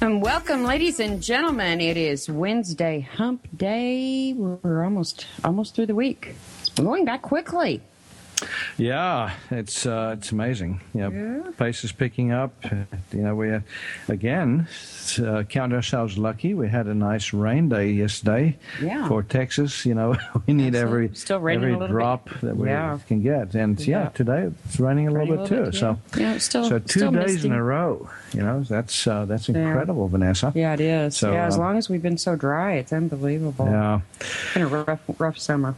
And welcome, ladies and gentlemen. It is Wednesday Hump Day. We're almost almost through the week. Going back quickly. Yeah, it's uh, it's amazing. Yeah, Yeah. pace is picking up. You know, we again uh, count ourselves lucky. We had a nice rain day yesterday Yeah. for Texas. You know, we need Absolutely. every Still every little bit. drop that we Yeah. can get. And yeah, Yeah. today it's raining a little Raining a bit too. bit, So yeah. Still- so two days misty. in a row. You know, that's uh, that's incredible, Vanessa. Yeah, it is. So, yeah, as uh, long as we've been so dry, it's unbelievable. Yeah. It's been a rough, rough summer.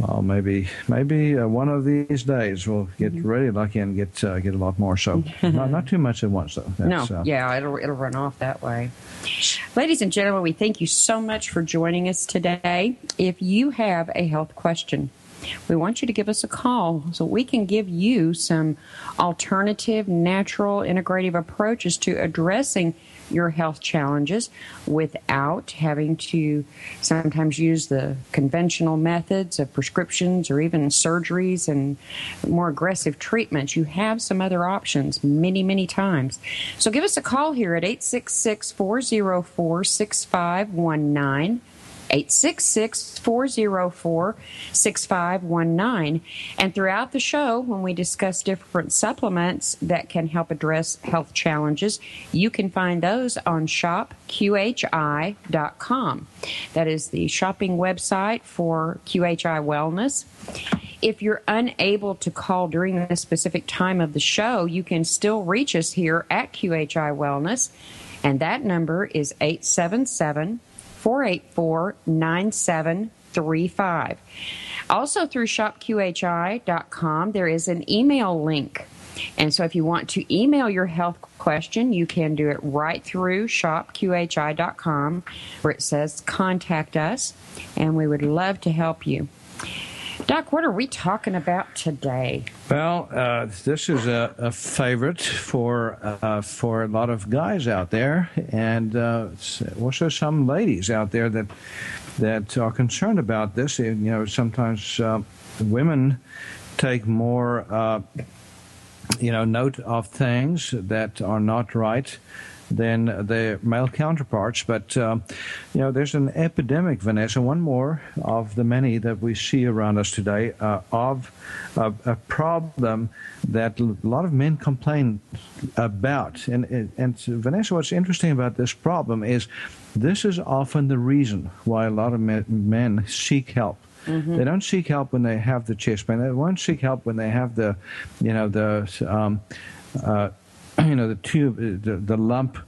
Well, maybe maybe uh, one of these days we'll get Mm-hmm. really lucky and get uh, get a lot more. So not not too much at once though. no, uh, yeah, it'll it'll run off that way. Ladies and gentlemen, we thank you so much for joining us today. If you have a health question, we want you to give us a call so we can give you some alternative, natural, integrative approaches to addressing your health challenges without having to sometimes use the conventional methods of prescriptions or even surgeries and more aggressive treatments. You have some other options many, many times. So give us a call here at 866 404 6519. 866 404 6519. And throughout the show, when we discuss different supplements that can help address health challenges, you can find those on shopqhi.com. That is the shopping website for QHI Wellness. If you're unable to call during the specific time of the show, you can still reach us here at QHI Wellness. And that number is 877 484 9735. Also, through shopqhi.com, there is an email link. And so, if you want to email your health question, you can do it right through shopqhi.com where it says contact us, and we would love to help you. Doc, what are we talking about today? Well, uh, this is a, a favorite for uh, for a lot of guys out there, and uh, also some ladies out there that that are concerned about this. You know, sometimes uh, women take more, uh, you know, note of things that are not right than their male counterparts. But, uh, you know, there's an epidemic, Vanessa, one more of the many that we see around us today, uh, of a, a problem that a lot of men complain about. And, and Vanessa, what's interesting about this problem is this is often the reason why a lot of men, seek help. They don't seek help when they have the chest pain. They won't seek help when they have the, you know, the, um, uh, you know, the tube, uh, the, the lump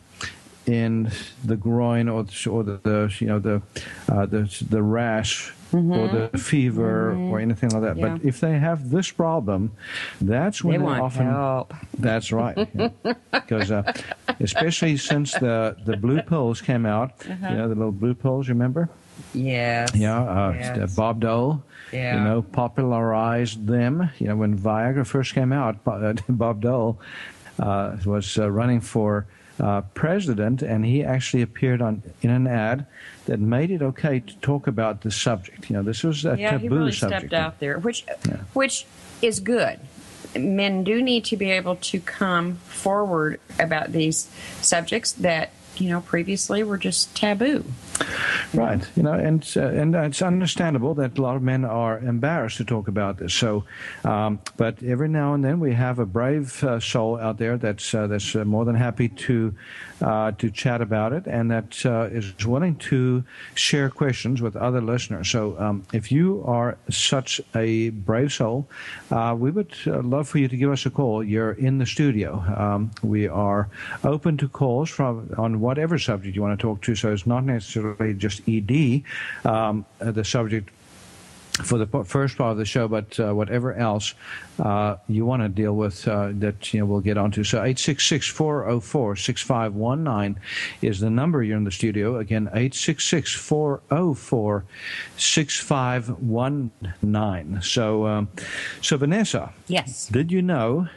in the groin or the, or the, the you know the uh, the the rash or the fever or anything like that. Yeah. But if they have this problem, that's when They they, often help. that's right. Because uh, especially since the the blue pills came out, Uh-huh. you know the little blue pills. Remember? Yes. Yeah, uh, Yes. Bob Dole, Yeah. you know, popularized them. You know, when Viagra first came out, uh, Bob Dole uh, was uh, running for uh, president, and he actually appeared on in an ad that made it okay to talk about the subject. You know, this was a yeah, taboo he really subject. stepped out there, which which is good. Men do need to be able to come forward about these subjects that you know previously were just taboo. Right, you know, and uh, and it's understandable that a lot of men are embarrassed to talk about this. So, um, but every now and then we have a brave uh, soul out there that's uh, that's uh, more than happy to uh, to chat about it, and that uh, is willing to share questions with other listeners. So, um, if you are such a brave soul, we would love for you to give us a call. You're in the studio. Um, we are open to calls from on whatever subject you want to talk to. So it's not necessarily just ED, um, uh, the subject for the first part of the show, but uh, whatever else uh, you want to deal with uh, that you know we'll get onto. So 866-404-6519 is the number you're in the studio. Again, 866-404-6519. So, um, so Vanessa, Yes. did you know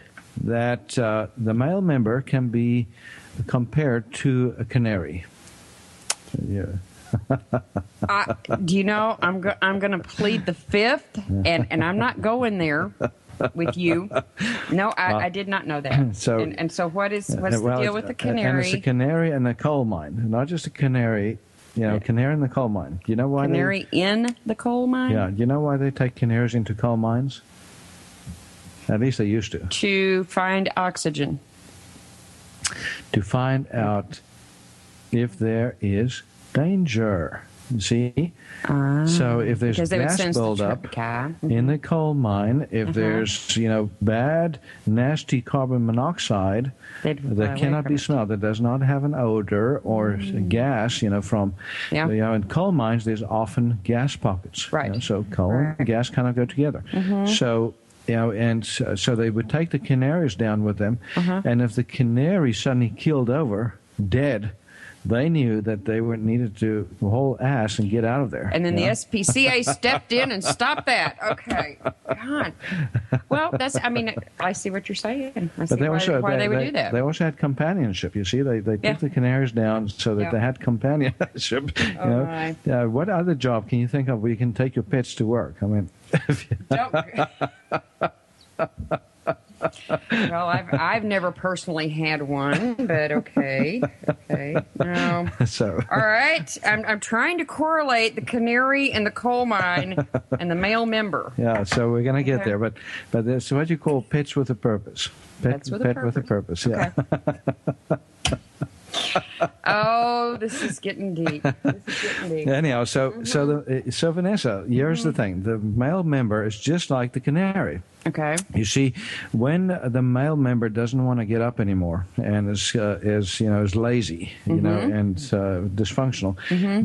that uh, the male member can be compared to a canary? Yeah. I, do you know I'm go, I'm going to plead the fifth, and and I'm not going there with you. No, I, uh, I did not know that. so- and, and so what is what's Well, the deal with the canary? And it's a canary? in a coal mine, not just a canary. You know, canary in the coal mine. You know why? Canary in the coal mine yeah. You know why they take canaries into coal mines? At least they used to. to find oxygen. To find out if there is danger. See? so if there's because they would gas the buildup trip guy. in the coal mine, if Uh-huh. there's you know bad, nasty carbon monoxide that cannot be smelled, that does not have an odor or gas, you know, from Yeah. you know in coal mines there's often gas pockets. you Right. know, so coal and Right. Mm-hmm. gas kind of go together. Mm-hmm. So you know, and so, so they would take the canaries down with them, Uh-huh. and if the canary suddenly keeled over, dead. They knew that they were needed to haul ass and get out of there. And then the know? SPCA stepped in and stopped that. Okay, God. Well, that's. I mean, I see what you're saying. I see But they why, also why they, would do that. They also had companionship. You see, they they Yeah. took the canaries down so that Yeah. they had companionship. you Oh, know? my. Uh, what other job can you think of where you can take your pets to work? I mean, if you- Don't. well, I've I've never personally had one, but okay, okay. No. so All right, I'm I'm trying to correlate the canary and the coal mine and the male member. yeah, so we're gonna get Okay. there. But but that's what you call pitch with a purpose. Pet, Pets with a with a purpose. Yeah. Oh, this is getting deep. This is getting deep. Anyhow, so Mm-hmm. so the, so Vanessa, here's the thing: the male member is just like the canary. Okay. You see, when the male member doesn't want to get up anymore and is uh, is you know is lazy, you know, Mm-hmm. and uh, dysfunctional,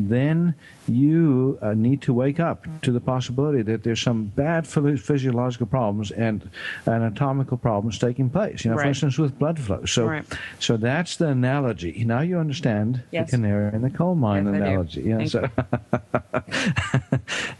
then you uh, need to wake up to the possibility that there's some bad phys- physiological problems and anatomical problems taking place. You know, for instance, with blood flow. So, Right. so that's the analogy. Now you understand Yes. the canary in the coal mine Yes, analogy. Yeah, Thank so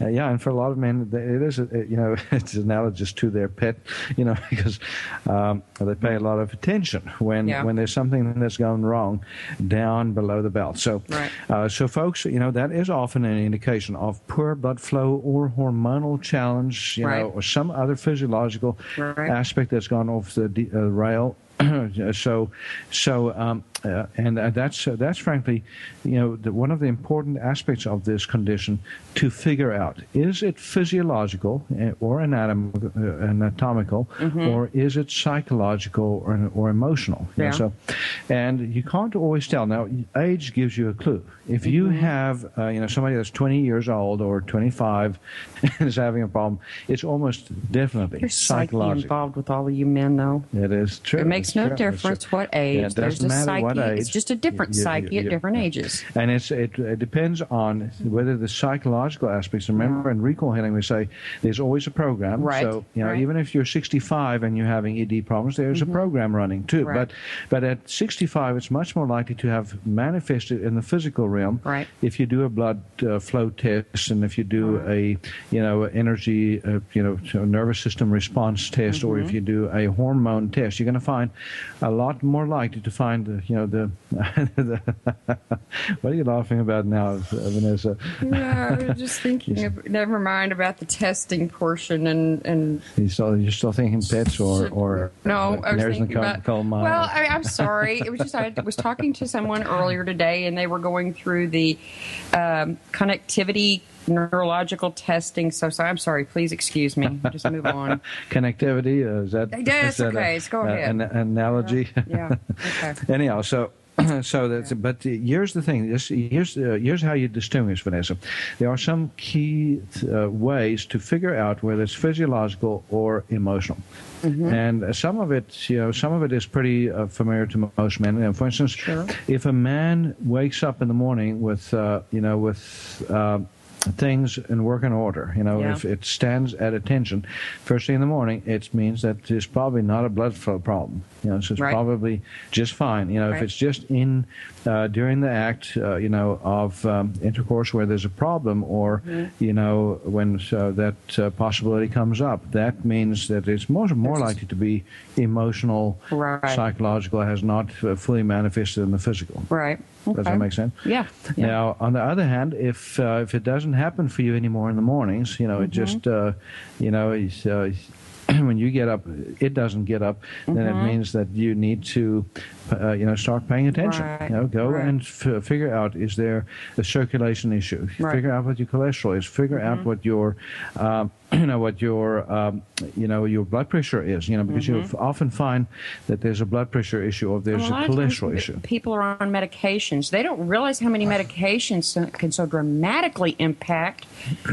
yeah, and for a lot of men, it is, a, you know, it's analogous to their pet, you know, because um, they pay a lot of attention when Yeah. when there's something that's going wrong down below the belt. So, Right. uh, so folks, you know, that is often an indication of poor blood flow or hormonal challenge, you Right. know, or some other physiological Right. aspect that's gone off the uh, rail. so, so, um, uh, and uh, that's uh, that's frankly, you know, the, one of the important aspects of this condition to figure out: is it physiological uh, or anatom- uh, anatomical, or is it psychological or, or emotional? Yeah. so, and you can't always tell. Now, age gives you a clue. If you Mm-hmm. have, uh, you know, somebody that's 20 years old or 25 and is having a problem, it's almost definitely There's psychological. involved with all of you men, though. It is true. It makes no true. Difference what age. Yeah, it doesn't a matter psyche. what It's just a different You- you- psyche you- at different yeah. ages. And it's it, it depends on whether the psychological aspects. Remember, in recall healing, we say there's always a program. Right, So you know, right. even if you're 65 and you're having ED problems, there's a program running too. Mm-hmm. Right. But but at 65, it's much more likely to have manifested in the physical realm. Right. If you do a blood uh, flow test and if you do Uh-huh. a you know energy uh, you know nervous system response test, or Mm-hmm. if you do a hormone test, you're going to find a lot more likely to find the, you know the, the what are you laughing about now, Vanessa? Yeah, I was just thinking. Of, never mind about the testing portion and and. You still you're still thinking pets or or no? I was thinking about. coal mine. Well, I, I'm sorry. It was just I was talking to someone earlier today, and they were going through the um, connectivity neurological testing. So, so I'm sorry. Please excuse me. Just move on. Connectivity uh, is that? Is that okay. A, go ahead. An analogy. Yeah. Okay. Anyhow, so so that's but here's the thing. This here's uh, here's how you distinguish vanessa. There are some key uh, ways to figure out whether it's physiological or emotional. Mm-hmm. and uh, some of it you know some of it is pretty uh, familiar to most men. For instance Sure. if a man wakes up in the morning with uh, you know with uh, things in working order. You know, Yeah. if it stands at attention first thing in the morning, it means that it's probably not a blood flow problem. You know, so it's Right. probably just fine. You know, Right. if it's just in uh, during the act, uh, you know, of um, intercourse where there's a problem, or Mm-hmm. you know, when so that uh, possibility comes up, that means that it's more more likely to be emotional, Right. psychological, has not uh, fully manifested in the physical. Right. Does that make sense? Yeah. yeah. Now, on the other hand, if uh, if it doesn't happen for you anymore in the mornings, you know, it Mm-hmm. just, uh, you know, it's, uh, when you get up, it doesn't get up, then Mm-hmm. it means that you need to, uh, you know, start paying attention. Right, You know, go right. and f- figure out is there a circulation issue? Right. Mm-hmm. Figure out what your cholesterol is. Figure out what your, um, you know, what your, um, you know, your blood pressure is. You know, because you often find that there's a blood pressure issue or there's Mm-hmm. Well, a lot of times cholesterol issue. People are on medications. They don't realize how many medications can so dramatically impact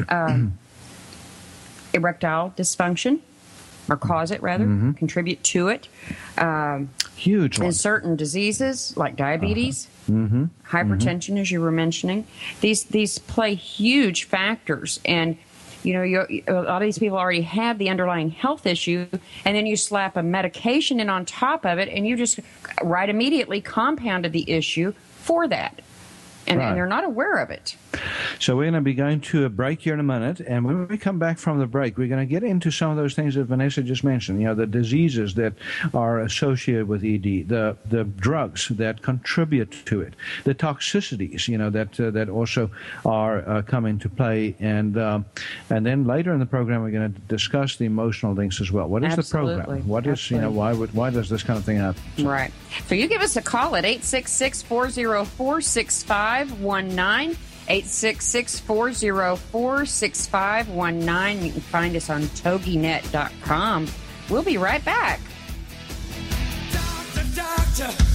um, erectile dysfunction, or cause it rather, Mm-hmm. contribute to it. Um, Huge in certain diseases like diabetes, Mm-hmm. hypertension, as you were mentioning, these these play huge factors. And you know, you, a lot of these people already have the underlying health issue, and then you slap a medication in on top of it, and you just right immediately compounded the issue for that. And, Right. and they're not aware of it. So we're going to be going to a break here in a minute, and when we come back from the break, we're going to get into some of those things that Vanessa just mentioned. You know, the diseases that are associated with ED, the the drugs that contribute to it, the toxicities, you know, that uh, that also are uh, come into play, and um, and then later in the program, we're going to discuss the emotional links as well. What is the Absolutely. program? What is you know why would why does this kind of thing happen? Right. So you give us a call at 866 404 6519. 866 404 6519. You can find us on toginet.com. We'll be right back. Doctor, doctor.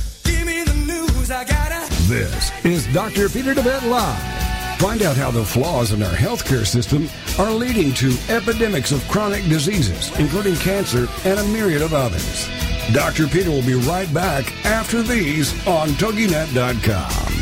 This is Dr. Peter deWet Live. Find out how the flaws in our healthcare system are leading to epidemics of chronic diseases, including cancer and a myriad of others. Dr. Peter will be right back after these on TogiNet.com.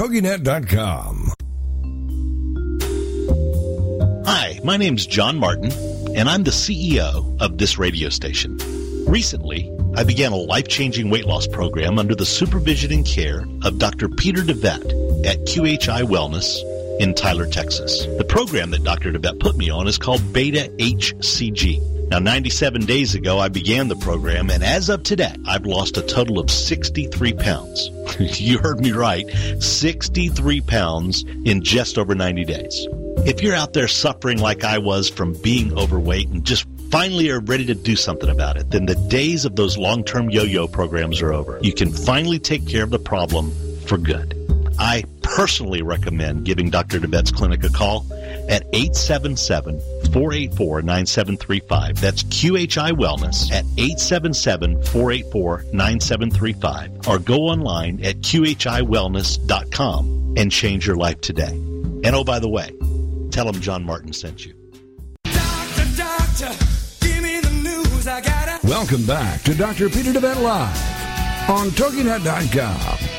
TogiNet.com. Hi, my name's John Martin, and I'm the CEO of this radio station. Recently, I began a life changing weight loss program under the supervision and care of Dr. Peter deWet at QHI Wellness in Tyler, Texas. The program that Dr. deWet put me on is called Beta HCG. Now, 97 days ago, I began the program, and as of today, I've lost a total of 63 pounds. you heard me right 63 pounds in just over 90 days. If you're out there suffering like I was from being overweight and just finally are ready to do something about it, then the days of those long term yo yo programs are over. You can finally take care of the problem for good. I personally recommend giving Dr. deWet's clinic a call at 877 484 9735. That's QHI Wellness at 877 484 9735. Or go online at QHIWellness.com and change your life today. And oh, by the way, tell them John Martin sent you. Doctor, doctor, give me the news. I gotta. Welcome back to Dr. Peter deWet Live on TogiNet.com.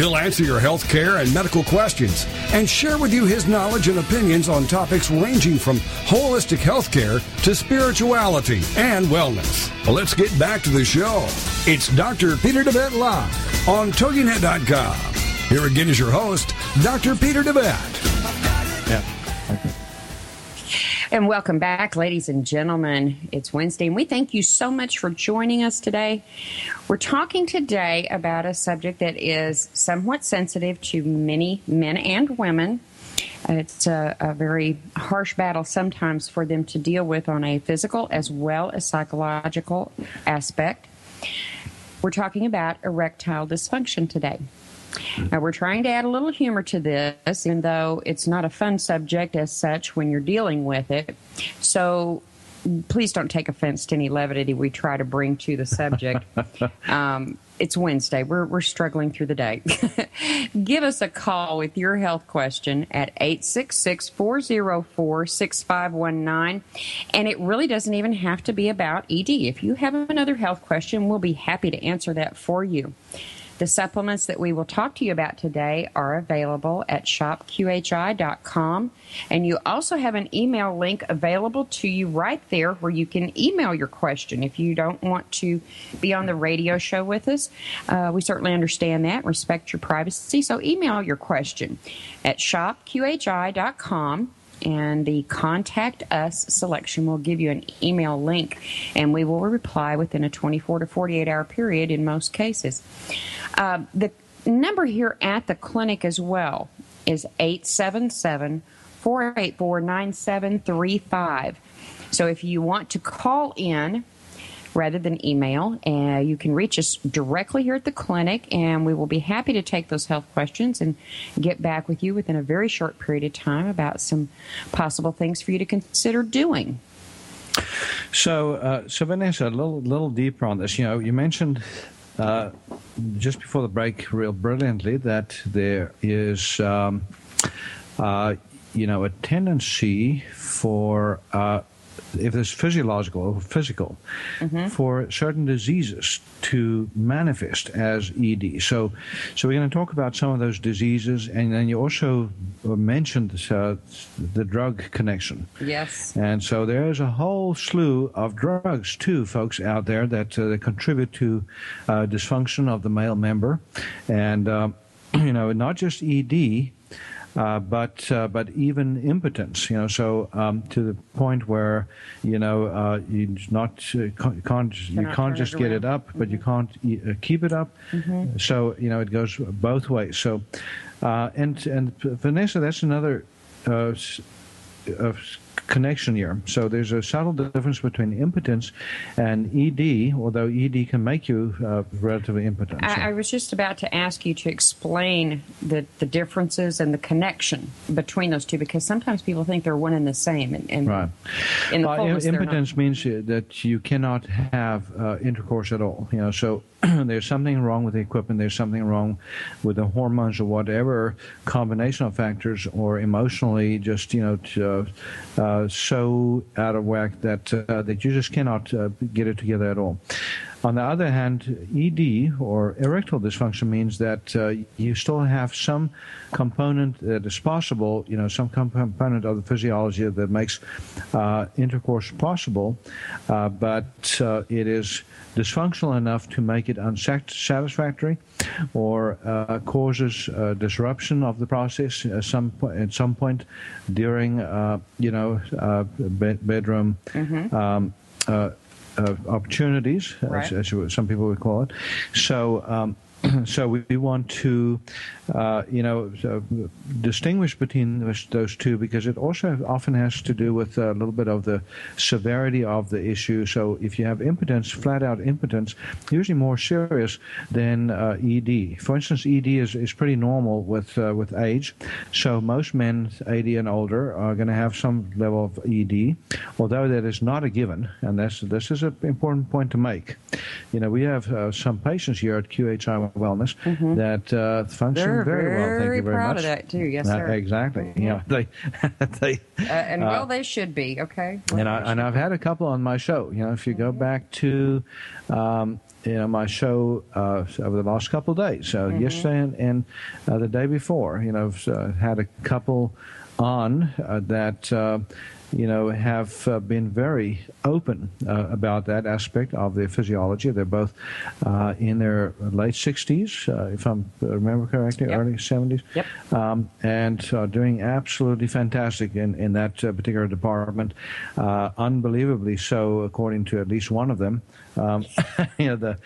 He'll answer your health care and medical questions and share with you his knowledge and opinions on topics ranging from holistic health care to spirituality and wellness. Well, let's get back to the show. It's Dr. Peter deWet Live on TogiNet.com. Here again is your host, Dr. Peter deWet. Yeah. And welcome back, ladies and gentlemen. It's Wednesday, and we thank you so much for joining us today. We're talking today about a subject that is somewhat sensitive to many men and women. It's a, a very harsh battle sometimes for them to deal with on a physical as well as psychological aspect. We're talking about erectile dysfunction today. Now, we're trying to add a little humor to this, even though it's not a fun subject as such when you're dealing with it. So, please don't take offense to any levity we try to bring to the subject. um, it's Wednesday. We're, we're struggling through the day. Give us a call with your health question at 866 404 6519. And it really doesn't even have to be about ED. If you have another health question, we'll be happy to answer that for you. The supplements that we will talk to you about today are available at shopqhi.com. And you also have an email link available to you right there where you can email your question. If you don't want to be on the radio show with us, uh, we certainly understand that, respect your privacy. So email your question at shopqhi.com and the contact us selection will give you an email link and we will reply within a 24 to 48 hour period in most cases. Uh, the number here at the clinic as well is 877 484 9735. So if you want to call in, rather than email. Uh, you can reach us directly here at the clinic, and we will be happy to take those health questions and get back with you within a very short period of time about some possible things for you to consider doing. So, uh, so Vanessa, a little, little deeper on this. You know, you mentioned uh, just before the break, real brilliantly, that there is, um, uh, you know, a tendency for uh, if it's physiological or physical, for certain diseases to manifest as ED. So, so we're going to talk about some of those diseases, and then you also mentioned uh, the drug connection. Yes. And so there is a whole slew of drugs, too, folks out there that, uh, that contribute to uh, dysfunction of the male member. And, um, you know, not just ED, uh, but uh, but even impotence, you know, so um, to the point where you know uh, you not uh, can't, can't you can't just it get it up, but you can't uh, keep it up. So you know it goes both ways. So uh, and and Vanessa, that's another. Uh, uh, connection here. So there's a subtle difference between impotence and ED, although ED can make you uh, relatively impotent. So- I, I was just about to ask you to explain the, the differences and the connection between those two because sometimes people think they're one and the same. And, and Right. in the Uh, fullness, impotence means that you cannot have uh, intercourse at all. You know, so there's something wrong with the equipment. There's something wrong with the hormones or whatever combination of factors, or emotionally, just you know, to, uh, so out of whack that uh, that you just cannot uh, get it together at all. On the other hand, ED or erectile dysfunction means that uh, you still have some component that is possible, you know, some component of the physiology that makes uh, intercourse possible, uh, but uh, it is dysfunctional enough to make it unsatisfactory or uh, causes uh, disruption of the process at some, po- at some point during, uh, you know, uh, bed- bedroom um, uh, uh, opportunities, Right. as, as some people would call it. So, um, so we, we want to, uh, you know, distinguish between those, those two because it also often has to do with a little bit of the severity of the issue. So if you have impotence, flat out impotence, usually more serious than uh, ED. For instance, ED is, is pretty normal with uh, with age. So most men 80 and older are going to have some level of ED, although that is not a given, and that's this is an important point to make. You know, we have uh, some patients here at QHI Wellness that uh, function They're very, well. Thank very you very proud much. of that, too. Yes, Uh, sir. exactly. You know, they they Uh, and well, they should be okay. Well, and I, and I've had a couple on my show. You know, if you go back to, um, you know, my show uh, over the last couple of days, so yesterday and, and uh, the day before, you know, I've uh, had a couple on uh, that. Uh, you know, have uh, been very open uh, about that aspect of their physiology. They're both uh, in their late 60s, uh, if I remember correctly, Yep. early 70s Yep. um, and uh, doing absolutely fantastic in, in that uh, particular department. Uh, unbelievably so, according to at least one of them. Um, you know, the,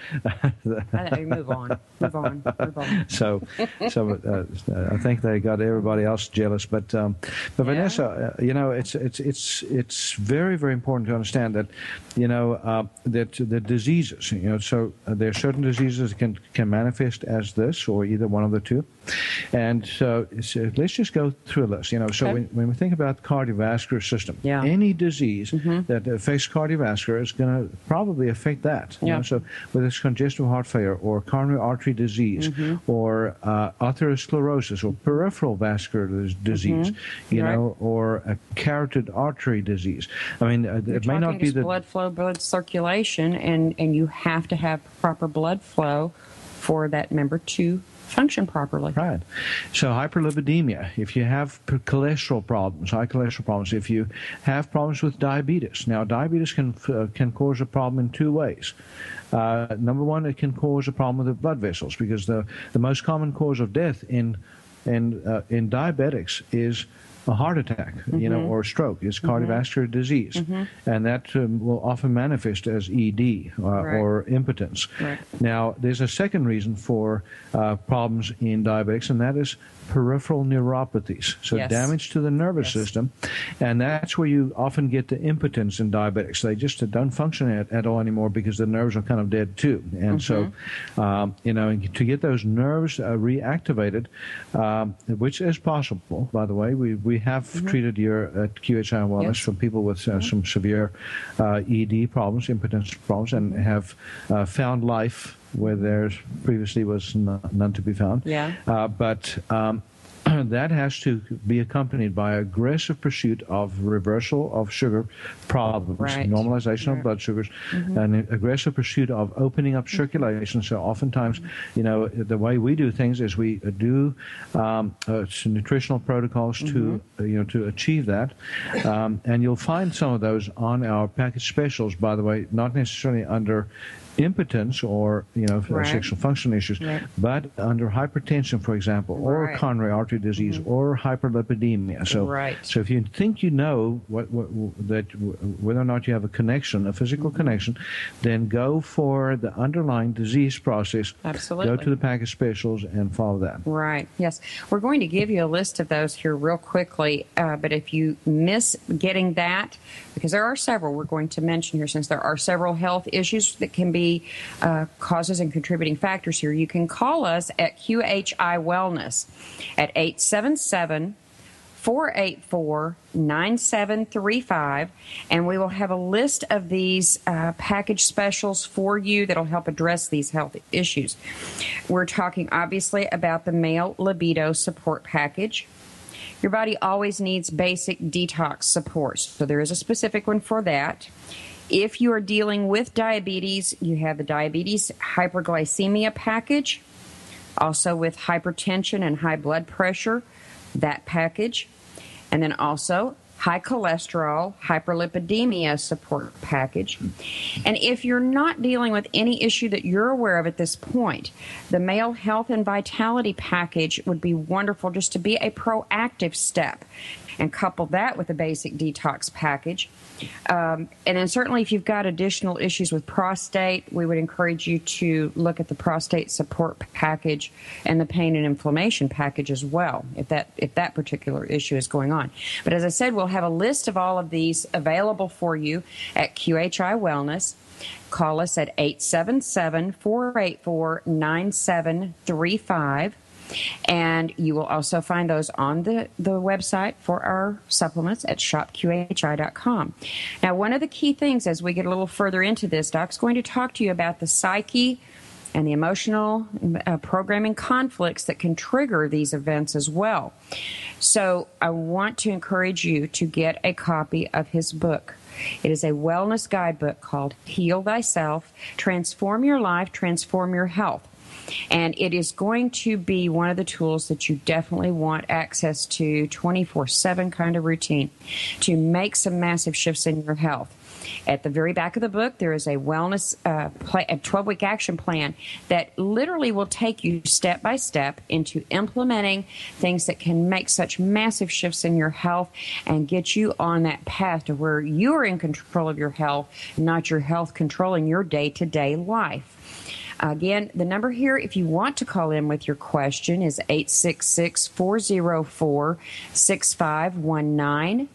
the I think move on. Move on. Move on. so, so uh, I think they got everybody else jealous. But, um, but Yeah. Vanessa, uh, you know, it's it's it's it's very very important to understand that, you know, uh, that the diseases, you know, so uh, there are certain diseases that can can manifest as this or either one of the two, and so, so let's just go through a list. You know, so Okay. when, when we think about cardiovascular system, Yeah. any disease that affects cardiovascular is going to probably affect that. you Yeah. know, so whether it's congestive heart failure or coronary artery disease or uh, atherosclerosis or peripheral vascular dis- disease, you Right. know, or a carotid artery disease. I mean, uh, it may not be the blood flow, blood circulation, and and you have to have proper blood flow for that member to function properly. Right. So hyperlipidemia, if you have cholesterol problems, high cholesterol problems, if you have problems with diabetes. Now, diabetes can uh, can cause a problem in two ways. Uh, number one, it can cause a problem with the blood vessels because the the most common cause of death in in uh, in diabetics is a heart attack, you know, or a stroke. It's cardiovascular disease, and that um, will often manifest as ED uh, Right. or impotence. Right. Now, there's a second reason for uh, problems in diabetics, and that is peripheral neuropathies. So, Yes. damage to the nervous Yes. system, and that's where you often get the impotence in diabetics. They just don't function at, at all anymore because the nerves are kind of dead too. And so, um, you know, to get those nerves uh, reactivated, um, which is possible, by the way, we, we have treated here at QHI Wellness Yes. for people with uh, some severe uh, ED problems, impotence problems, and have uh, found life where there previously was n- none to be found. Yeah. Uh, but um, that has to be accompanied by aggressive pursuit of reversal of sugar problems, Right. normalization of blood sugars, and aggressive pursuit of opening up circulation. So oftentimes, you know, the way we do things is we do um, uh, nutritional protocols to, uh, you know, to achieve that. Um, and you'll find some of those on our package specials, by the way, not necessarily under impotence or you know Right. sexual function issues, Right. but under hypertension, for example, or Right. Mm-hmm. coronary artery disease, or hyperlipidemia. So, Right. so if you think you know what, what, that whether or not you have a connection, a physical Mm-hmm. connection, then go for the underlying disease process. Absolutely. Go to the package specials and follow that. Right. Yes. We're going to give you a list of those here real quickly. Uh, but if you miss getting that, because there are several we're going to mention here, since there are several health issues that can be uh, causes and contributing factors here, you can call us at QHI Wellness at 877 484 9735, and we will have a list of these uh, package specials for you that'll help address these health issues. We're talking obviously about the male libido support package. Your body always needs basic detox support, so there is a specific one for that. If you are dealing with diabetes, you have the diabetes hyperglycemia package also with hypertension and high blood pressure, that package, and then also high cholesterol, hyperlipidemia support package. And if you're not dealing with any issue that you're aware of at this point, the male health and vitality package would be wonderful just to be a proactive step. And couple that with a basic detox package. Um, and then certainly if you've got additional issues with prostate, we would encourage you to look at the prostate support package and the pain and inflammation package as well, if that if that particular issue is going on. But as I said, we'll have a list of all of these available for you at QHI Wellness. Call us at 877 484 9735. And you will also find those on the, the website for our supplements at shopqhi.com. Now, one of the key things as we get a little further into this, Doc's going to talk to you about the psyche and the emotional uh, programming conflicts that can trigger these events as well. So, I want to encourage you to get a copy of his book. It is a wellness guidebook called Heal Thyself, Transform Your Life, Transform Your Health. And it is going to be one of the tools that you definitely want access to 24 7 kind of routine to make some massive shifts in your health. At the very back of the book, there is a wellness, uh, a 12 week action plan that literally will take you step by step into implementing things that can make such massive shifts in your health and get you on that path to where you are in control of your health, not your health controlling your day to day life. Again, the number here, if you want to call in with your question, is 866 404 6519.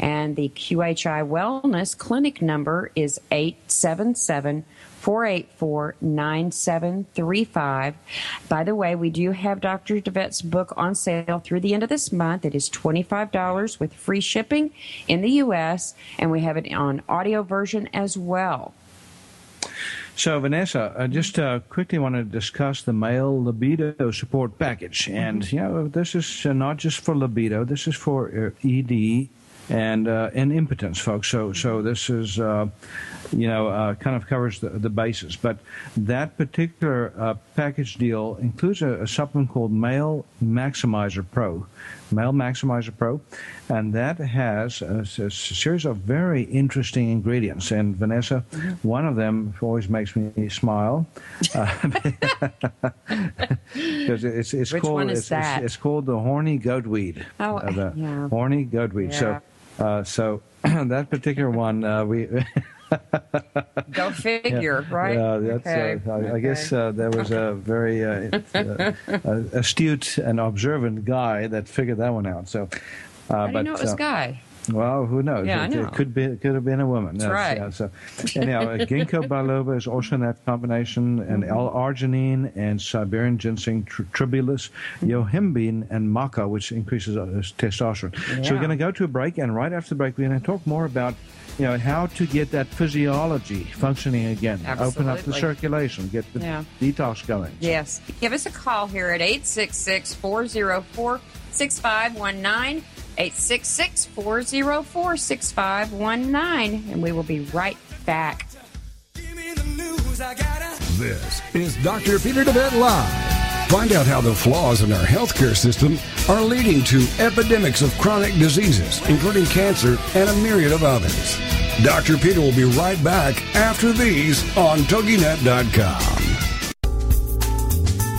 And the QHI Wellness Clinic number is 877 484 9735. By the way, we do have Dr. deWet's book on sale through the end of this month. It is $25 with free shipping in the U.S., and we have it on audio version as well. So, Vanessa, I just uh, quickly want to discuss the male libido support package. And, you know, this is uh, not just for libido, this is for uh, ED and uh, and impotence, folks. So so this is uh, you know uh, kind of covers the, the bases. But that particular uh, package deal includes a, a, supplement called Male Maximizer Pro, Male Maximizer Pro, and that has a, a series of very interesting ingredients. And Vanessa, mm-hmm. one of them always makes me smile because it's it's Which called it's, it's, it's, called the horny goatweed. Oh, the yeah. horny goatweed. Yeah. So. Uh, so that particular one, uh, we go figure, yeah, right? Yeah, that's. Okay. Uh, I, okay. I, guess uh, there was a very uh, astute and observant guy that figured that one out. So, I didn't but know it was Guy. Well, who knows? Yeah, it, know. it could be it could have been a woman. That's right. Yeah, so anyhow, ginkgo biloba is also in that combination, and Mm-hmm. L-arginine and Siberian ginseng, tr- tribulus, Mm-hmm. yohimbine, and maca, which increases uh, testosterone. So we're going to go to a break, and right after the break, we're going to talk more about. You know how to get that physiology functioning again. Open up the circulation, get the Yeah. detox going. Yes. Give us a call here at 866 404 6519. 866 404 6519. And we will be right back. This is Dr. Peter deWet Live. Find out how the flaws in our healthcare system are leading to epidemics of chronic diseases, including cancer and a myriad of others. Dr. Peter will be right back after these on TogiNet.com.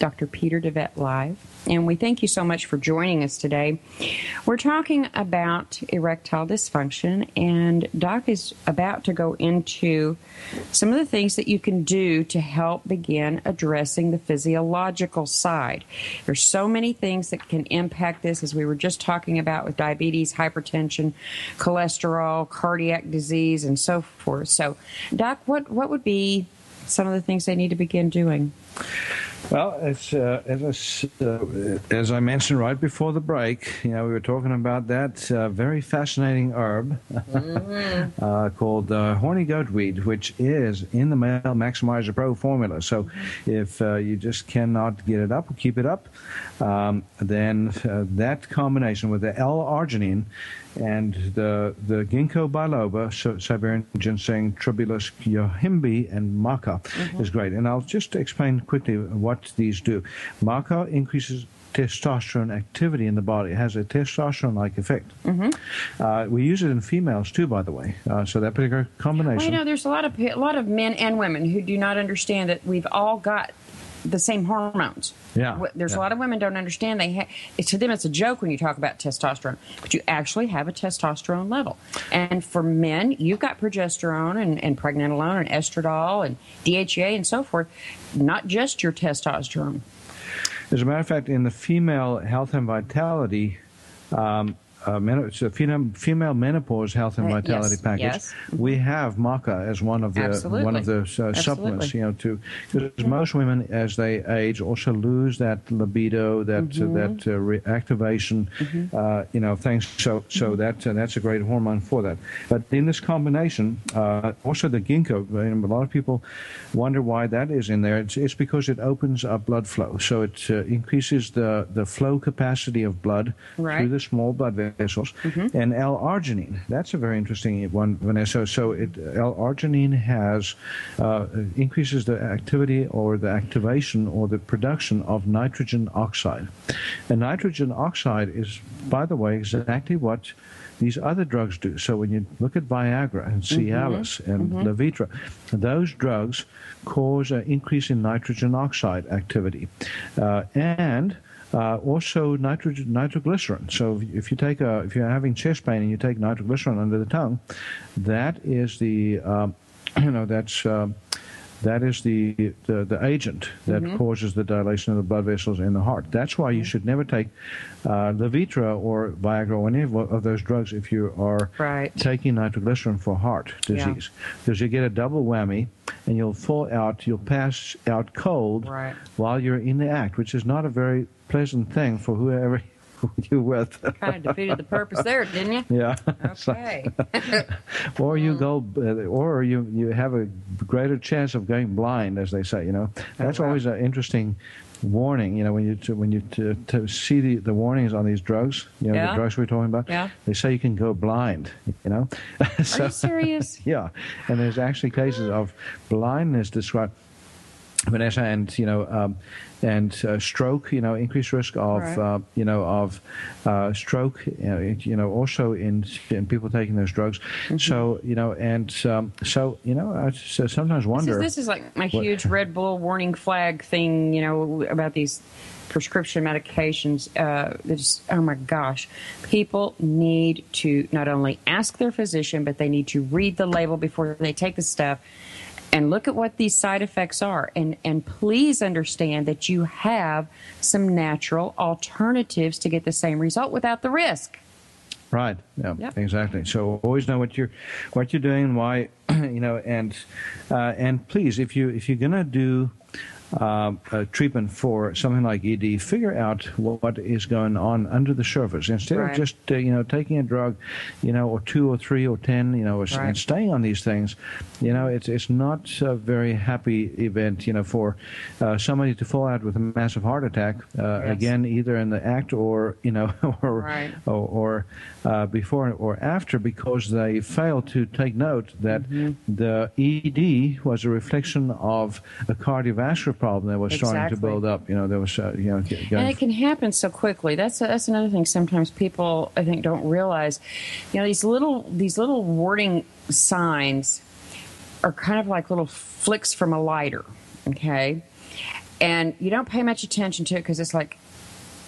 Dr. Peter deWet Live, and we thank you so much for joining us today. We're talking about erectile dysfunction, and Doc is about to go into some of the things that you can do to help begin addressing the physiological side. There's so many things that can impact this, as we were just talking about with diabetes, hypertension, cholesterol, cardiac disease, and so forth. So, Doc, what what would be some of the things they need to begin doing? Well, as, uh, as, uh, as I mentioned right before the break, you know, we were talking about that uh, very fascinating herb uh, called uh, horny goatweed, which is in the Male Maximizer Pro formula. So if uh, you just cannot get it up or keep it up, um, then uh, that combination with the L-arginine and the the ginkgo biloba, Siberian ginseng, tribulus yohimbe, and maca is great. And I'll just explain quickly what these do. Maca increases testosterone activity in the body. It has a testosterone-like effect. Uh, we use it in females too, by the way. Uh, so that particular combination. Well, you know, there's a lot of a lot of men and women who do not understand that we've all got the same hormones. Yeah, There's yeah. a lot of women don't understand. They ha- to them it's a joke when you talk about testosterone, but you actually have a testosterone level. And for men, you've got progesterone and, and pregnenolone and estradiol and DHEA and so forth, not just your testosterone. As a matter of fact, in the female health and vitality, um, uh, men- it's a female, female menopause health and Uh, vitality yes, package. yes. We have maca as one of the Absolutely. one of the uh, supplements. You know, to because most women as they age also lose that libido, that Mm-hmm. uh, that uh, reactivation, uh, you know, things. So so Mm-hmm. that uh, that's a great hormone for that. But in this combination, uh, also the ginkgo. I mean, A lot of people wonder why that is in there. It's, it's because it opens up blood flow, so it uh, increases the the flow capacity of blood Right. through the small blood vessels. And L-arginine, that's a very interesting one, Vanessa. So it, L-arginine has uh, increases the activity or the activation or the production of nitrogen oxide. And nitrogen oxide is, by the way, exactly what these other drugs do. So when you look at Viagra and Cialis and Levitra, those drugs cause an increase in nitrogen oxide activity. Uh, and uh, also nitroglycerin. So if, if you take a, if you're having chest pain and you take nitroglycerin under the tongue, that is the, um, you know, that's um, that is the, the, the agent that causes the dilation of the blood vessels in the heart. That's why you should never take uh, Levitra or Viagra or any of, those drugs if you are Right. taking nitroglycerin for heart disease, because you get a double whammy, and you'll fall out, you'll pass out cold Right. while you're in the act, which is not a very pleasant thing for whoever you're with. Kind of defeated the purpose there, didn't you? yeah. Okay. or you go, uh, or you you have a greater chance of going blind, as they say. You know, that's wow. always an interesting warning. You know, when you to, when you to, to see the, the warnings on these drugs, you know, Yeah. the drugs we're talking about, Yeah. they say you can go blind. You know, Are you serious? yeah, and there's actually cases of blindness described. Vanessa, and you know, um, and uh, stroke, you know, increased risk of, Right. uh, you know, of uh, stroke, you know, it- you know, also in in people taking those drugs. Mm-hmm. So you know, and um, so you know, I s- sometimes This wonder. is, this is like my What- huge Red Bull warning flag thing, you know, about these prescription medications. Uh, just, oh my gosh. People need to not only ask their physician, but they need to read the label before they take the stuff and look at what these side effects are. And, and please understand that you have some natural alternatives to get the same result without the risk. Right. Yeah. Yep. Exactly. So always know what you're what you're doing why you know and uh, and please if you if you're gonna do uh, treatment for something like ED, figure out what is going on under the surface instead Right. of just uh, you know taking a drug, you know, or two or three or ten, you know, Right. and staying on these things. You know, it's it's not a very happy event, you know, for uh, somebody to fall out with a massive heart attack uh, Yes. again, either in the act or you know, or Right. or, or uh, before or after because they failed to take note that Mm-hmm. the ED was a reflection of a cardiovascular problem that was starting to build up. You know, there was, uh, you know, and it can happen so quickly. That's that's another thing. Sometimes people, I think, don't realize. You know, these little these little warning signs are kind of like little flicks from a lighter. Okay, and you don't pay much attention to it because it's like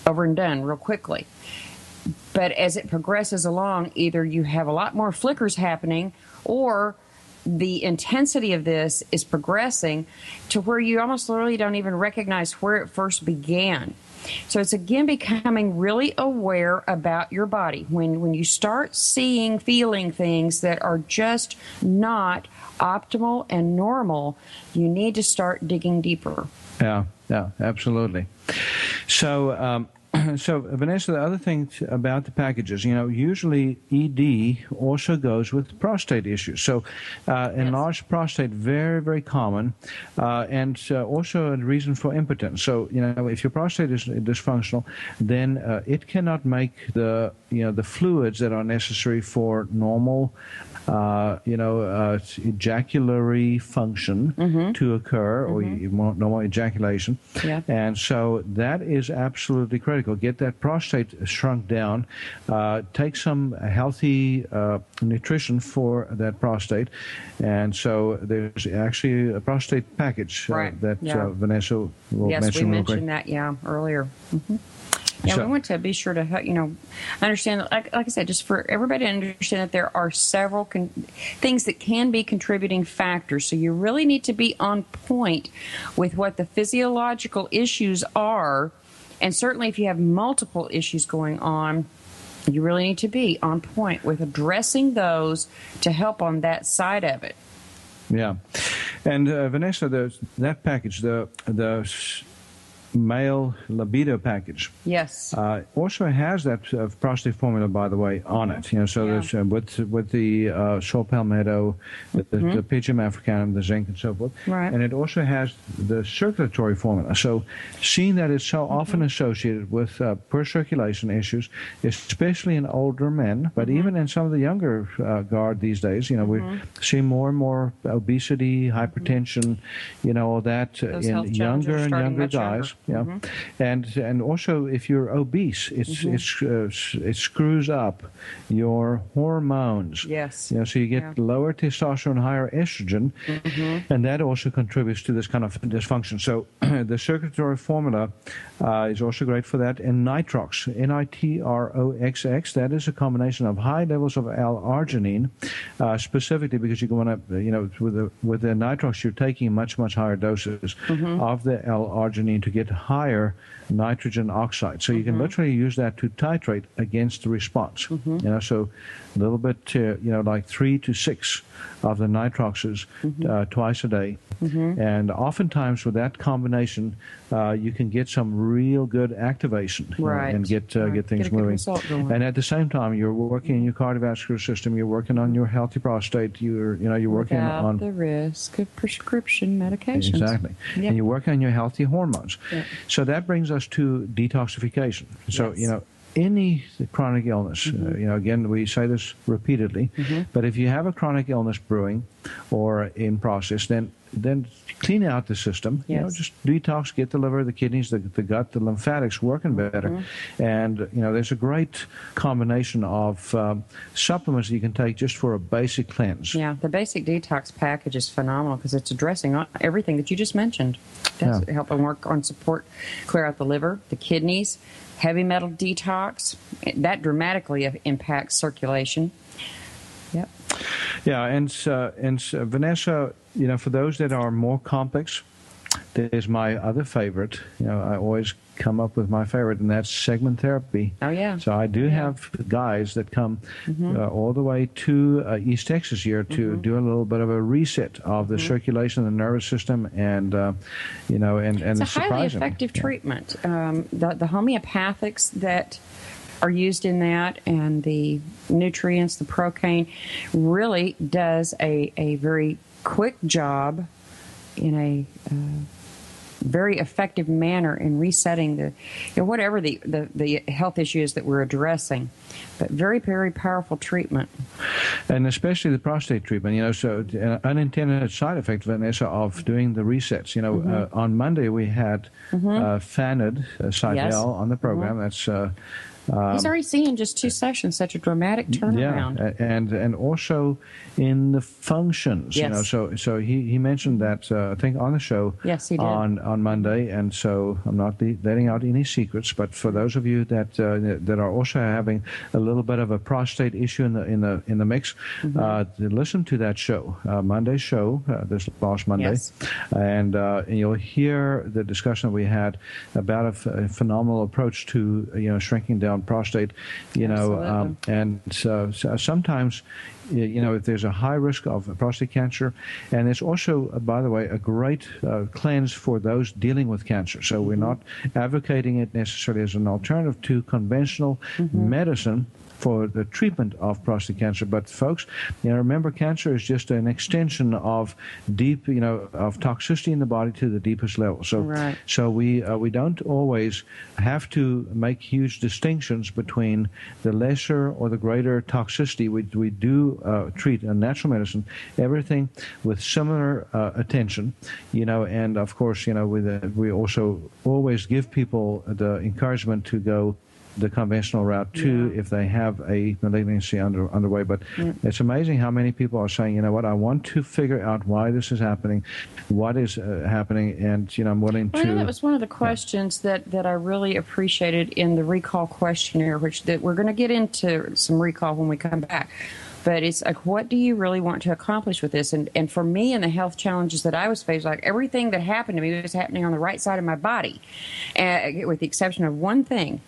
over and done real quickly. But as it progresses along, either you have a lot more flickers happening, or the intensity of this is progressing to where you almost literally don't even recognize where it first began. So it's again becoming really aware about your body. When when you start seeing, feeling things that are just not optimal and normal, you need to start digging deeper. Yeah, yeah, absolutely. So, um, so Vanessa, the other thing about the packages, you know, usually ED also goes with prostate issues. So, uh, enlarged prostate, very, very common, uh, and uh, also a reason for impotence. So, you know, if your prostate is dysfunctional, then uh, it cannot make the you know the fluids that are necessary for normal uh, you know, uh, ejaculatory function to occur, or you want normal ejaculation. Yeah. And so that is absolutely critical. Get that prostate shrunk down. Uh, take some healthy uh, nutrition for that prostate. And so there's actually a prostate package uh, Right. that Yeah. uh, Vanessa will yes, mention we real quick. mentioned that, yeah, earlier. hmm Yeah, So- we want to be sure to, you know, understand, like, like I said, just for everybody to understand that there are several con- things that can be contributing factors. So you really need to be on point with what the physiological issues are. And certainly if you have multiple issues going on, you really need to be on point with addressing those to help on that side of it. Yeah, and uh, Vanessa, the, that package, the the male libido package, Yes. uh, also has that uh, prostate formula, by the way, on it. You know, so Yeah. there's uh, with with the uh, palmetto, the, the, the Pygeum africanum, the zinc, and so forth. Mm-hmm. Right. And it also has the circulatory formula. So, seeing that it's so Mm-hmm. often associated with uh, poor circulation issues, especially in older men, but Mm-hmm. even in some of the younger uh, guard these days, you know, we see more and more obesity, hypertension, you know, all that Mm-hmm. Those in younger and younger guys. younger. Yeah, and and also if you're obese, it's it's uh, it screws up your hormones. Yes. You know, so you get Yeah. lower testosterone, higher estrogen, and that also contributes to this kind of dysfunction. So the circulatory formula uh, is also great for that. And nitrox, N-I-T-R-O-X-X, that is a combination of high levels of L-arginine, uh, specifically because you want to, you know, with the with the nitrox, you're taking much much higher doses of the L-arginine to get higher nitrogen oxide. So you can literally use that to titrate against the response. You know, so a little bit, uh, you know, like three to six of the nitroxes uh, twice a day. And oftentimes with that combination, uh, you can get some real good activation Right. and get uh, Right. get things Get moving. And at the same time, you're working in your cardiovascular system. You're working on your healthy prostate. You're you know you're working Without on the risk of prescription medications. Exactly. Yeah. And you're working on your healthy hormones. Yeah. So that brings us to detoxification. So, Yes. you know, any chronic illness, uh, you know, again, we say this repeatedly, but if you have a chronic illness brewing or in process, then then clean out the system. You know, Yes. just detox, get the liver, the kidneys, the, the gut, the lymphatics working better. Mm-hmm. And you know, there's a great combination of um, supplements you can take just for a basic cleanse. Yeah, the basic detox package is phenomenal because it's addressing everything that you just mentioned. Does Yeah. help and work on support, clear out the liver, the kidneys, heavy metal detox. That dramatically impacts circulation. Yep. Yeah, and uh, and uh, Vanessa, you know, for those that are more complex, there's my other favorite. You know, I always come up with my favorite, and that's segment therapy. Oh, yeah. So I do have guys that come uh, all the way to uh, East Texas here to do a little bit of a reset of the circulation, the nervous system, and uh, you know, and and It's a highly effective Yeah. treatment. Um, the, the homeopathics that are used in that and the nutrients, the procaine, really does a, a very quick job in a uh, very effective manner in resetting the, you know, whatever the, the, the health issues that we're addressing. But very, very powerful treatment. and especially the prostate treatment. You know, so uh, unintended side effect, Vanessa, of doing the resets. You know, Mm-hmm. uh, on Monday we had uh, Fanad uh, Seidel Yes. Mm-hmm. on the program. That's uh, He's already seen just two sessions such a dramatic turnaround. yeah, and and also in the functions. You know, so so he, he mentioned that uh, I think on the show. Yes, he did. on on Monday, and so I'm not letting out any secrets. But for those of you that uh, that are also having a little bit of a prostate issue in the in the in the mix, Mm-hmm. uh, listen to that show, uh, Monday's show, uh, this last Monday, Yes. and, uh, and you'll hear the discussion that we had about a, a phenomenal approach to you know shrinking down prostate. You know, um, and so, so sometimes. You know, if there's a high risk of prostate cancer, and it's also, uh, by the way, a great uh, cleanse for those dealing with cancer. So we're not advocating it necessarily as an alternative to conventional medicine for the treatment of prostate cancer. But folks, you know, remember, cancer is just an extension of deep, you know, of toxicity in the body to the deepest level. So, Right. so we uh, we don't always have to make huge distinctions between the lesser or the greater toxicity. We we do uh, treat in natural medicine everything with similar uh, attention, you know, and of course, you know, with uh, we also always give people the encouragement to go the conventional route too if they have a malignancy under, underway. But it's amazing how many people are saying, you know what, I want to figure out why this is happening, what is uh, happening, and you know I'm willing Well, to. Know that was one of the questions that, that I really appreciated in the recall questionnaire, which that we're going to get into some recall when we come back. But it's like, what do you really want to accomplish with this? And and for me, and the health challenges that I was faced, like everything that happened to me was happening on the right side of my body, uh, with the exception of one thing.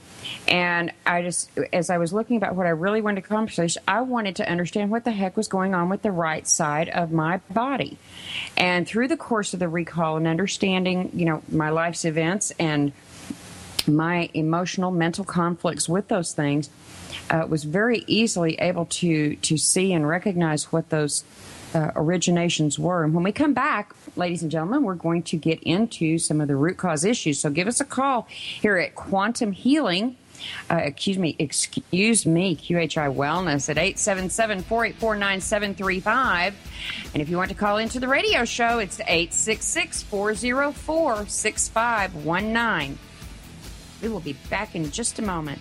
And I just, as I was looking about what I really wanted to accomplish, I wanted to understand what the heck was going on with the right side of my body. And through the course of the recall and understanding, you know, my life's events and my emotional, mental conflicts with those things, uh, was very easily able to to see and recognize what those uh, originations were. And when we come back, ladies and gentlemen, we're going to get into some of the root cause issues. So give us a call here at Quantum Healing. Uh, excuse me, excuse me, QHI Wellness at 877-484-9735. And if you want to call into the radio show, it's 866-404-6519. We will be back in just a moment.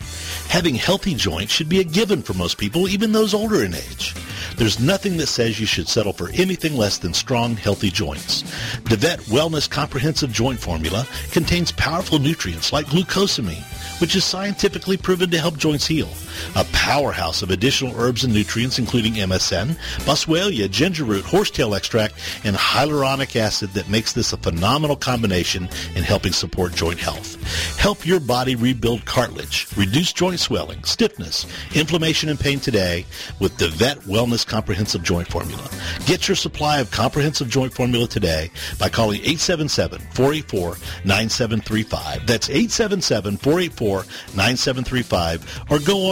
Having healthy joints should be a given for most people, even those older in age. There's nothing that says you should settle for anything less than strong, healthy joints. deWet Wellness Comprehensive Joint Formula contains powerful nutrients like glucosamine, which is scientifically proven to help joints heal. A powerhouse of additional herbs and nutrients including MSM, boswellia, ginger root, horsetail extract, and hyaluronic acid that makes this a phenomenal combination in helping support joint health. Help your body rebuild cartilage, reduce joint swelling, stiffness, inflammation, and pain today with deWet Wellness Comprehensive Joint Formula. Get your supply of comprehensive joint formula today by calling 877-484-9735. That's 877-484-9735 or go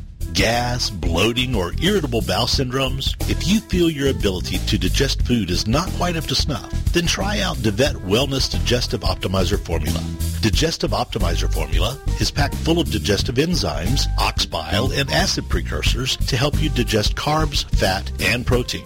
Gas, bloating, or irritable bowel syndromes? If you feel your ability to digest food is not quite up to snuff, then try out deWet Wellness Digestive Optimizer Formula. Digestive Optimizer Formula is packed full of digestive enzymes, ox bile, and acid precursors to help you digest carbs, fat, and protein.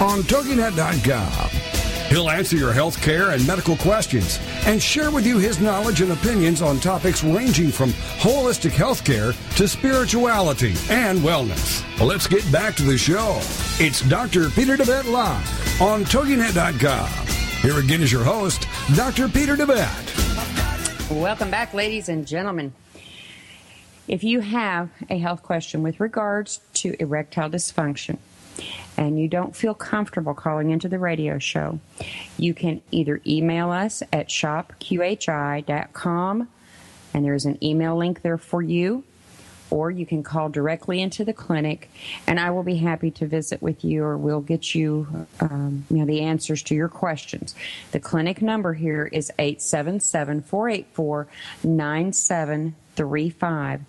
on TogiNet.com. He'll answer your health care and medical questions and share with you his knowledge and opinions on topics ranging from holistic health care to spirituality and wellness. Well, let's get back to the show. It's Dr. Peter deWet Live on TogiNet.com. Here again is your host, Dr. Peter deWet. Welcome back, ladies and gentlemen. If you have a health question with regards to erectile dysfunction and you don't feel comfortable calling into the radio show, you can either email us at shopqhi.com and there's an email link there for you, or you can call directly into the clinic and I will be happy to visit with you or we'll get you, um, you know, the answers to your questions. The clinic number here is 877 484 9735.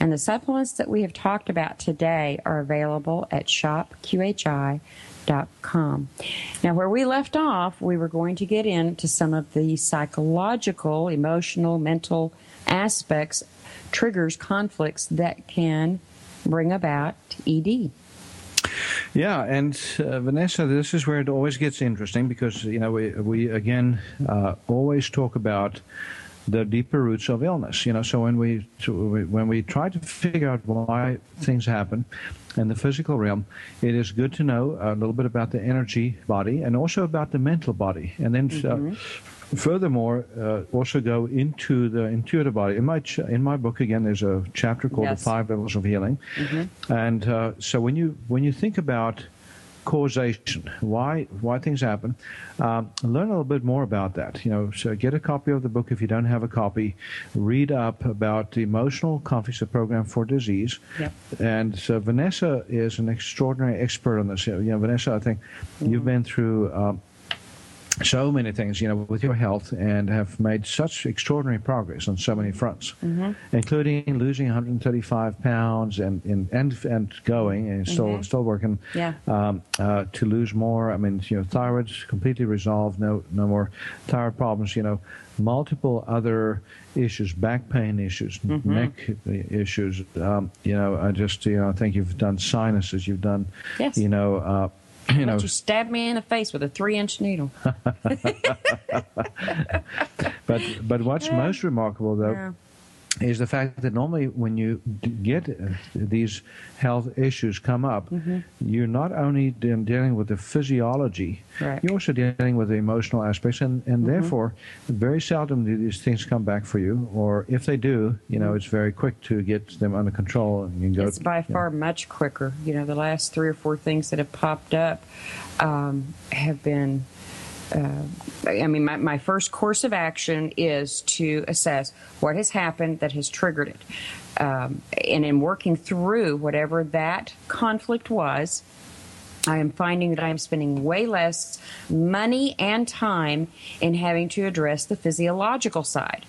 And the supplements that we have talked about today are available at shopqhi.com. Now, where we left off, we were going to get into some of the psychological, emotional, mental aspects, triggers, conflicts that can bring about ED. Yeah, and uh, Vanessa, this is where it always gets interesting because you know we we again uh, always talk about the deeper roots of illness. You know, so when we when we try to figure out why things happen in the physical realm, it is good to know a little bit about the energy body and also about the mental body, and then. Uh, Furthermore, uh, also go into the intuitive body. In my ch- in my book again, there's a chapter called Yes. "The Five Levels of Healing," and uh, so when you when you think about causation, why why things happen, um, learn a little bit more about that. You know, so get a copy of the book if you don't have a copy. Read up about the emotional conflicts of program for disease. Yep. And so Vanessa is an extraordinary expert on this. You know, Vanessa, I think you've been through. Um, so many things, you know, with your health, and have made such extraordinary progress on so many fronts, including losing 135 pounds and and and, and going and still still working. Yeah. Um, uh, to lose more, I mean, you know, thyroid's completely resolved. No no more thyroid problems. You know, multiple other issues, back pain issues, neck issues. Um, you know, I just you know, I think you've done sinuses. You've done. Yes. You know. Uh, you know, you stabbed me in the face with a three inch needle. But but what's most remarkable though Yeah. Is the fact that normally when you get uh, these health issues come up, Mm-hmm. you're not only de- dealing with the physiology, Right. you're also dealing with the emotional aspects, and and Mm-hmm. therefore very seldom do these things come back for you, or if they do, you know, it's very quick to get them under control and you go. Mm-hmm. It's by far much quicker. You know, the last three or four things that have popped up um, have been. Uh, I mean, my, my first course of action is to assess what has happened that has triggered it. Um, and in working through whatever that conflict was, I am finding that I am spending way less money and time in having to address the physiological side.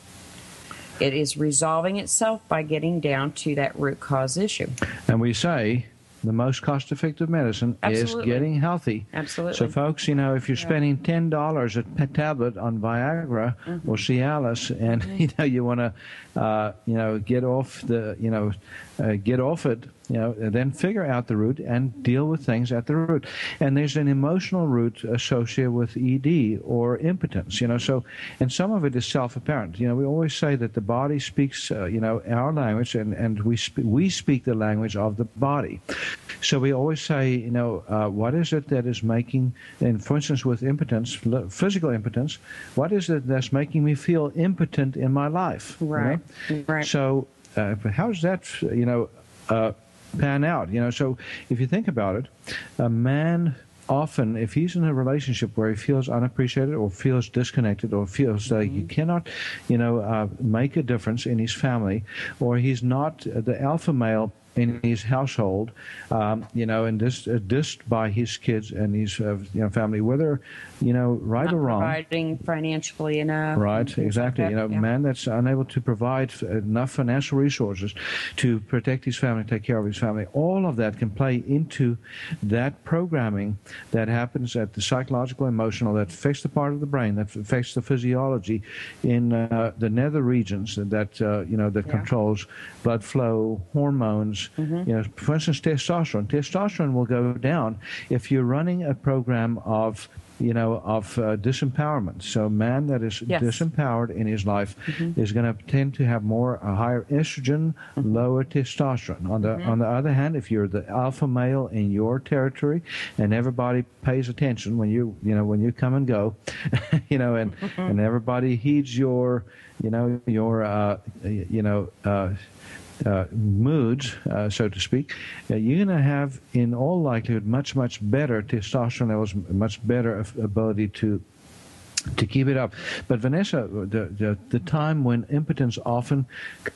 It is resolving itself by getting down to that root cause issue. And we say the most cost effective medicine Absolutely. is getting healthy. Absolutely. So, folks, you know, if you're spending ten dollars a tablet on Viagra Mm-hmm. or Cialis, and you know you want to, uh, you know, get off the, you know, uh, get off it, you know, then figure out the root and deal with things at the root. And there's an emotional root associated with ED or impotence, you know. So, and some of it is self-apparent. You know, we always say that the body speaks, uh, you know, our language, and and we sp- we speak the language of the body. So we always say, you know, uh, what is it that is making, and for instance, with impotence, physical impotence, what is it that's making me feel impotent in my life? you know? Right, right. So uh, how does that, you know, uh, pan out? You know, so if you think about it, a man often, if he's in a relationship where he feels unappreciated or feels disconnected or feels like he cannot, you know, uh, make a difference in his family, or he's not the alpha male in his household, um, you know, and dis, uh, dissed by his kids and his uh, you know family, whether you know right Not or wrong. providing financially enough. Right, like exactly. that. You know, Yeah. man that's unable to provide enough financial resources to protect his family, take care of his family, all of that can play into that programming that happens at the psychological, emotional, that affects the part of the brain, that affects the physiology in uh, the nether regions that uh, you know that Yeah. controls blood flow, hormones. Mm-hmm. You know, for instance, testosterone. Testosterone will go down if you're running a program of you know, of uh, disempowerment. So, a man that is Yes. disempowered in his life Mm-hmm. is going to tend to have more a higher estrogen, lower testosterone. On the Mm-hmm. on the other hand, if you're the alpha male in your territory and everybody pays attention when you you know when you come and go, you know, and Mm-hmm. and everybody heeds your you know your uh, you know. Uh, uh, moods, uh, so to speak, uh, you're going to have, in all likelihood, much, much better testosterone levels, much better ability to to keep it up. But Vanessa, the, the the time when impotence often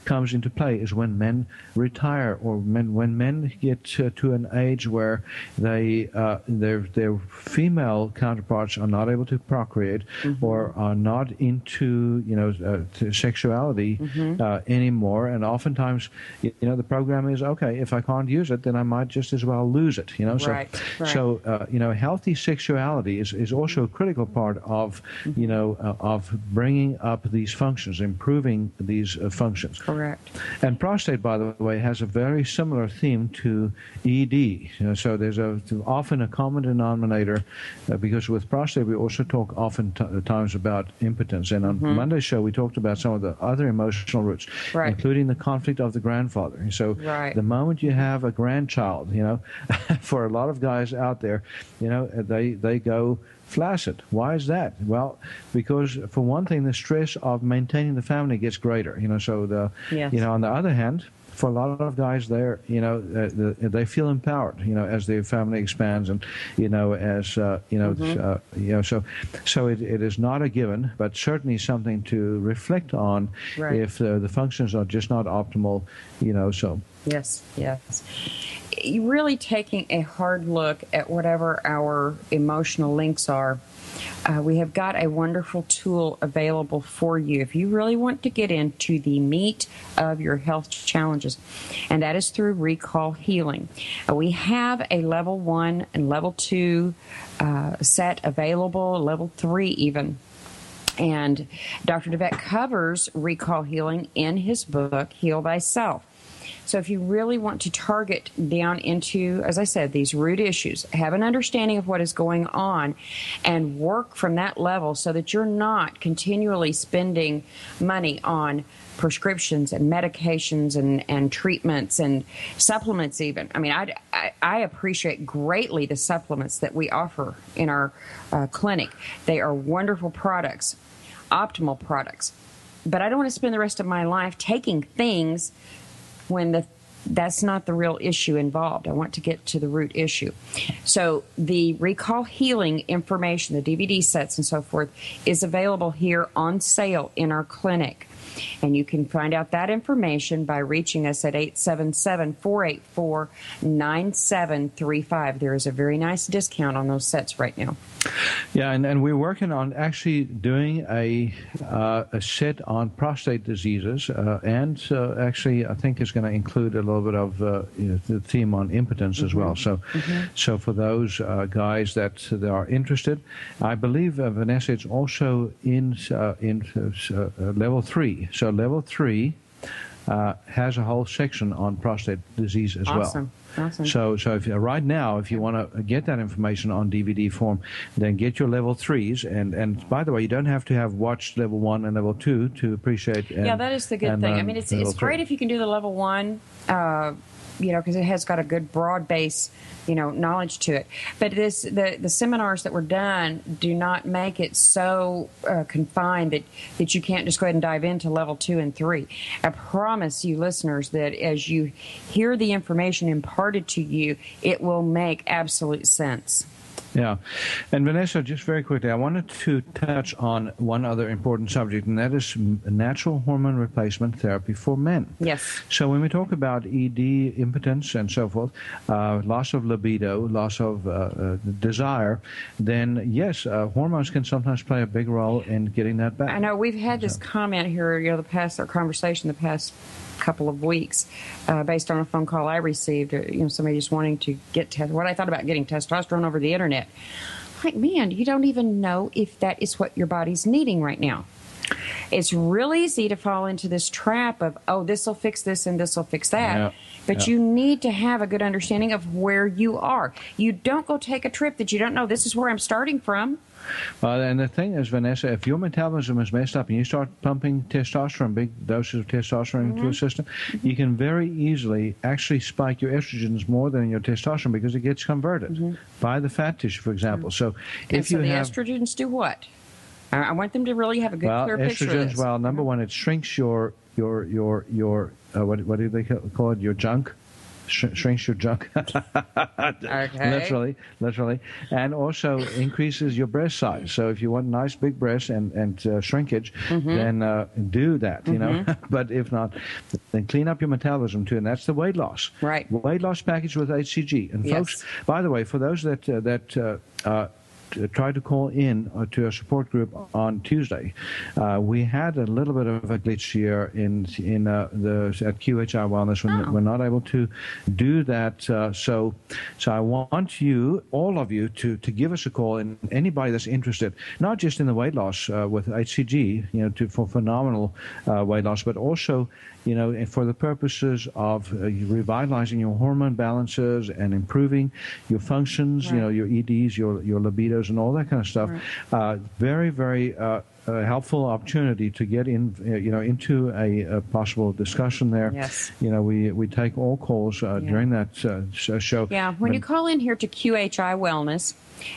comes into play is when men retire, or men when men get to, to an age where they uh, their their female counterparts are not able to procreate, or are not into you know uh, to sexuality uh, anymore, and oftentimes you know the program is okay. If I can't use it, then I might just as well lose it. You know, Right, so right. so uh, you know, healthy sexuality is, is also a critical part of, you know, uh, of bringing up these functions, improving these uh, functions. Correct. And prostate, by the way, has a very similar theme to ED. You know, so there's a often a common denominator uh, because with prostate we also talk often t- times about impotence. And on Monday's show we talked about some of the other emotional roots, Right. including the conflict of the grandfather. And so Right. the moment you have a grandchild, you know, for a lot of guys out there, you know, they they go flaccid. Why is that? Well, because for one thing, the stress of maintaining the family gets greater. You know, so the Yes. you know on the other hand. For a lot of guys, they're you know uh, the, they feel empowered. You know, as their family expands, and you know as uh, you know uh, you know so so it, it is not a given, but certainly something to reflect on Right. if uh, the functions are just not optimal. You know, so Yes, yes. Really taking a hard look at whatever our emotional links are. Uh, we have got a wonderful tool available for you if you really want to get into the meat of your health challenges, and that is through Recall Healing. Uh, we have a level one and level two uh, set available, level three even. And Dr. deWet covers recall healing in his book, Heal Thyself. So if you really want to target down into, as I said, these root issues, have an understanding of what is going on, and work from that level so that you're not continually spending money on prescriptions and medications and, and treatments and supplements even. I mean I, I, I appreciate greatly the supplements that we offer in our uh, clinic. They are wonderful products optimal products. But i don't want to spend the rest of my life taking things when the that's not the real issue involved. I want to get to the root issue. So the recall healing information, the DVD sets and so forth, is available here on sale in our clinic. And you can find out that information by reaching us at 877 484 9735. There is a very nice discount on those sets right now. Yeah, and, and we're working on actually doing a, uh, a set on prostate diseases, uh, and uh, actually, I think it's going to include a little bit of uh, you know, the theme on impotence as well. So, so for those uh, guys that, that are interested, I believe uh, Vanessa, it's also in uh, in uh, uh, level three. So level three uh, has a whole section on prostate disease as well. Awesome. Awesome. So, so if you, right now, if you want to get that information on DVD form, then get your level threes. And and by the way, you don't have to have watched level one and level two to appreciate. And, yeah, that is the good and thing. I mean, it's it's great three. if you can do the level one, uh, you know, because it has got a good broad base, you know, knowledge to it. But this the the seminars that were done do not make it so uh, confined that that you can't just go ahead and dive into level two and three. I promise you, listeners, that as you hear the information imparted to you, it will make absolute sense. Yeah. And Vanessa, just very quickly, I wanted to touch on one other important subject, and that is natural hormone replacement therapy for men. Yes. So when we talk about ED, impotence, and so forth, uh, loss of libido, loss of uh, uh, desire, then yes, uh, hormones can sometimes play a big role in getting that back. I know we've had this comment here, you know, the past our conversation the past couple of weeks, uh, based on a phone call I received. uh, You know, somebody just wanting to get test. What I thought about getting testosterone over the internet. Like, man, you don't even know if that is what your body's needing right now. It's real easy to fall into this trap of, oh, this will fix this and this will fix that. Yeah, But yeah. you need to have a good understanding of where you are. You don't go take a trip that you don't know this is where I'm starting from. Well, and the thing is, Vanessa, if your metabolism is messed up and you start pumping testosterone, big doses of testosterone into your mm-hmm. system, you can very easily actually spike your estrogens more than your testosterone because it gets converted mm-hmm. by the fat tissue, for example. Mm-hmm. So And if so you the have estrogens do what? I want them to really have a good, well, clear picture estrogens, well, number one, it shrinks your your your your uh, what what do they call it? Your junk. Sh- shrinks your junk, literally, literally, and also increases your breast size. So if you want nice big breasts and and uh, shrinkage, Mm-hmm. then uh, do that. You know, but if not, then clean up your metabolism too, and that's the weight loss. Right. Weight loss package with HCG. And Yes. folks, by the way, for those that uh, that uh, t- tried to call in uh, to a support group on Tuesday, uh, we had a little bit of a glitch here in in uh, the at QHI Wellness. We're, Oh. we're not able to do that. Uh, so, so I want you, all of you, to to give us a call, and anybody that's interested, not just in the weight loss uh, with HCG, you know, to, for phenomenal uh, weight loss, but also you know, and for the purposes of uh, revitalizing your hormone balances and improving your functions, you know, your EDs, your your libidos, and all that kind of stuff. Uh, very, very uh, uh, helpful opportunity to get in, uh, you know, into a, a possible discussion there. Yes. You know, we we take all calls uh, Yeah. during that uh, show. Yeah, when But- you call in here to QHI Wellness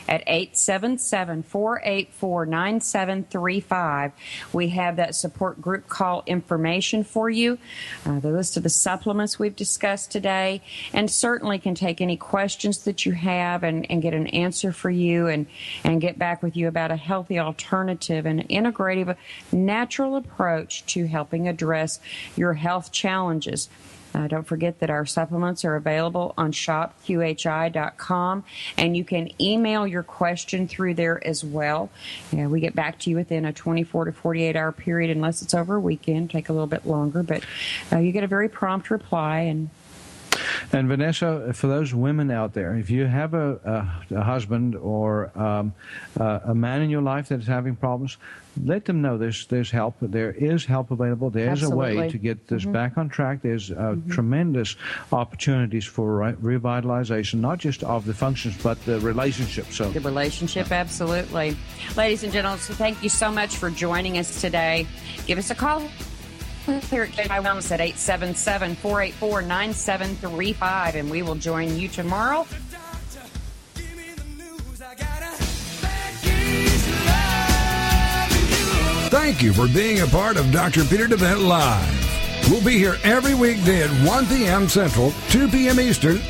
at 877 484 9735, we have that support group call information for you, uh, the list of the supplements we've discussed today, and certainly can take any questions that you have and, and get an answer for you and, and get back with you about a healthy alternative and integrative, natural approach to helping address your health challenges. Uh, don't forget that our supplements are available on shopqhi.com, and you can email your question through there as well. We get back to you within a 24 to 48 hour period, unless it's over a weekend, take a little bit longer, but uh, you get a very prompt reply. And And Vanessa, for those women out there, if you have a, a, a husband or um, uh, a man in your life that is having problems, let them know there's there's help. There is help available. There's a way to get this back on track. There's uh, tremendous opportunities for re- revitalization, not just of the functions but the relationship. So the relationship, absolutely. Ladies and gentlemen, so thank you so much for joining us today. Give us a call here at QHI Wellness at 877 484 9735, and we will join you tomorrow. Thank you for being a part of Dr. Peter deWet Live. We'll be here every weekday at 1 p.m. Central, 2 p.m. Eastern on